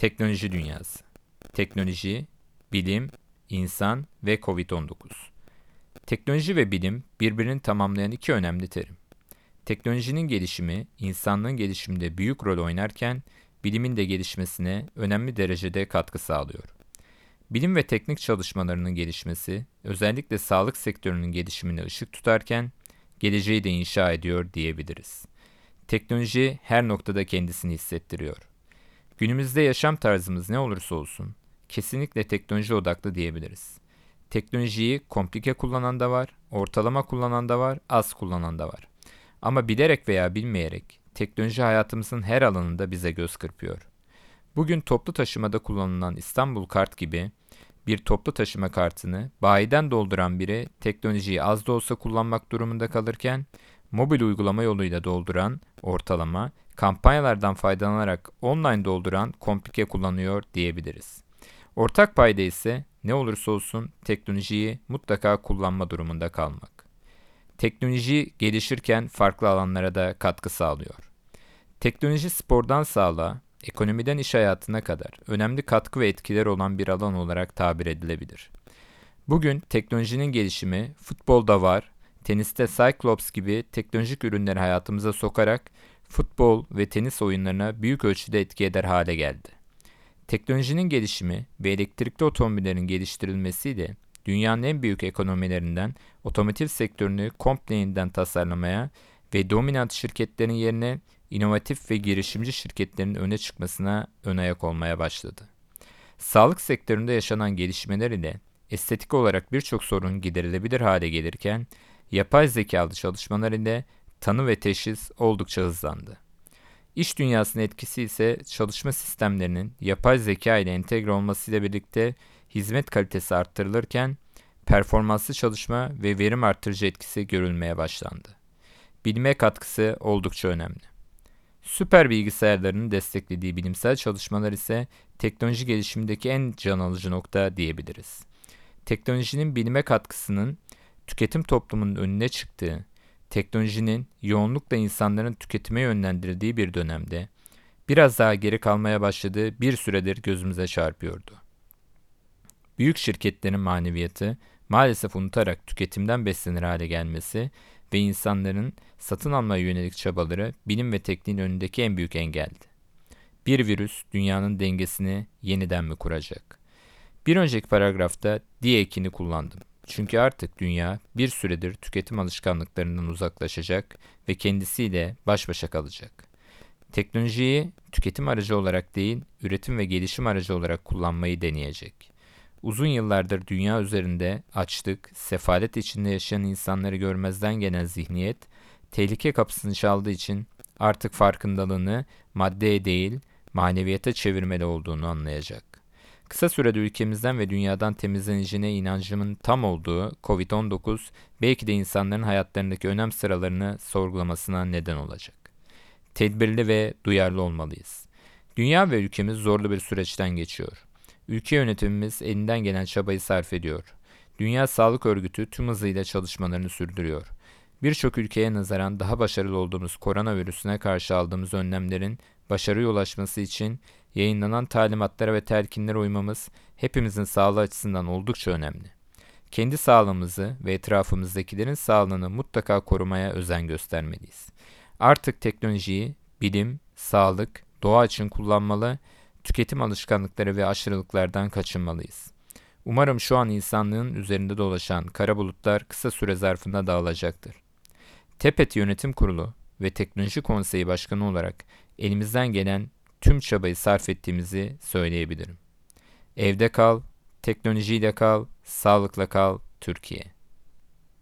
Teknoloji dünyası. Teknoloji, bilim, insan ve Covid-19. Teknoloji ve bilim birbirini tamamlayan iki önemli terim. Teknolojinin gelişimi, insanlığın gelişiminde büyük rol oynarken, bilimin de gelişmesine önemli derecede katkı sağlıyor. Bilim ve teknik çalışmalarının gelişmesi, özellikle sağlık sektörünün gelişimine ışık tutarken, geleceği de inşa ediyor diyebiliriz. Teknoloji her noktada kendisini hissettiriyor. Günümüzde yaşam tarzımız ne olursa olsun, kesinlikle teknoloji odaklı diyebiliriz. Teknolojiyi komplike kullanan da var, ortalama kullanan da var, az kullanan da var. Ama bilerek veya bilmeyerek teknoloji hayatımızın her alanında bize göz kırpıyor. Bugün toplu taşımada kullanılan İstanbul Kart gibi bir toplu taşıma kartını bayiden dolduran biri teknolojiyi az da olsa kullanmak durumunda kalırken mobil uygulama yoluyla dolduran ortalama kampanyalardan faydalanarak online dolduran komplike kullanıyor diyebiliriz. Ortak payda ise ne olursa olsun teknolojiyi mutlaka kullanma durumunda kalmak. Teknoloji gelişirken farklı alanlara da katkı sağlıyor. Teknoloji spordan sağlığa, ekonomiden iş hayatına kadar önemli katkı ve etkiler olan bir alan olarak tabir edilebilir. Bugün teknolojinin gelişimi futbolda var, teniste Cyclops gibi teknolojik ürünleri hayatımıza sokarak futbol ve tenis oyunlarına büyük ölçüde etki eder hale geldi. Teknolojinin gelişimi ve elektrikli otomobillerin geliştirilmesiyle dünyanın en büyük ekonomilerinden otomotiv sektörünü komple yeniden tasarlamaya ve dominant şirketlerin yerine inovatif ve girişimci şirketlerin öne çıkmasına ön ayak olmaya başladı. Sağlık sektöründe yaşanan gelişmeler ile estetik olarak birçok sorun giderilebilir hale gelirken, yapay zekalı çalışmalar ile tanı ve teşhis oldukça hızlandı. İş dünyasının etkisi ise çalışma sistemlerinin yapay zeka ile entegre olmasıyla birlikte hizmet kalitesi arttırılırken performanslı çalışma ve verim artırıcı etkisi görülmeye başlandı. Bilime katkısı oldukça önemli. Süper bilgisayarlarının desteklediği bilimsel çalışmalar ise teknoloji gelişimindeki en can alıcı nokta diyebiliriz. Teknolojinin bilime katkısının tüketim toplumunun önüne çıktığı, teknolojinin yoğunlukla insanların tüketime yönlendirildiği bir dönemde biraz daha geri kalmaya başladığı bir süredir gözümüze çarpıyordu. Büyük şirketlerin maneviyatı maalesef unutarak tüketimden beslenir hale gelmesi ve insanların satın almaya yönelik çabaları bilim ve tekniğin önündeki en büyük engeldi. Bir virüs dünyanın dengesini yeniden mi kuracak? Bir önceki paragrafta die ekini kullandım. Çünkü artık dünya bir süredir tüketim alışkanlıklarından uzaklaşacak ve kendisiyle baş başa kalacak. Teknolojiyi tüketim aracı olarak değil, üretim ve gelişim aracı olarak kullanmayı deneyecek. Uzun yıllardır dünya üzerinde açlık, sefalet içinde yaşayan insanları görmezden gelen zihniyet, tehlike kapısını çaldığı için artık farkındalığını maddeye değil, maneviyata çevirmeli olduğunu anlayacak. Kısa sürede ülkemizden ve dünyadan temizleneceğine inancımın tam olduğu COVID-19 belki de insanların hayatlarındaki önem sıralarını sorgulamasına neden olacak. Tedbirli ve duyarlı olmalıyız. Dünya ve ülkemiz zorlu bir süreçten geçiyor. Ülke yönetimimiz elinden gelen çabayı sarf ediyor. Dünya Sağlık Örgütü tüm hızıyla çalışmalarını sürdürüyor. Birçok ülkeye nazaran daha başarılı olduğumuz koronavirüsüne karşı aldığımız önlemlerin başarıya ulaşması için yayınlanan talimatlara ve telkinlere uymamız hepimizin sağlığı açısından oldukça önemli. Kendi sağlığımızı ve etrafımızdakilerin sağlığını mutlaka korumaya özen göstermeliyiz. Artık teknolojiyi bilim, sağlık, doğa için kullanmalı, tüketim alışkanlıkları ve aşırılıklardan kaçınmalıyız. Umarım şu an insanlığın üzerinde dolaşan kara bulutlar kısa süre zarfında dağılacaktır. TEPET Yönetim Kurulu ve Teknoloji Konseyi Başkanı olarak elimizden gelen tüm çabayı sarf ettiğimizi söyleyebilirim. Evde kal, teknolojiyle kal, sağlıkla kal, Türkiye.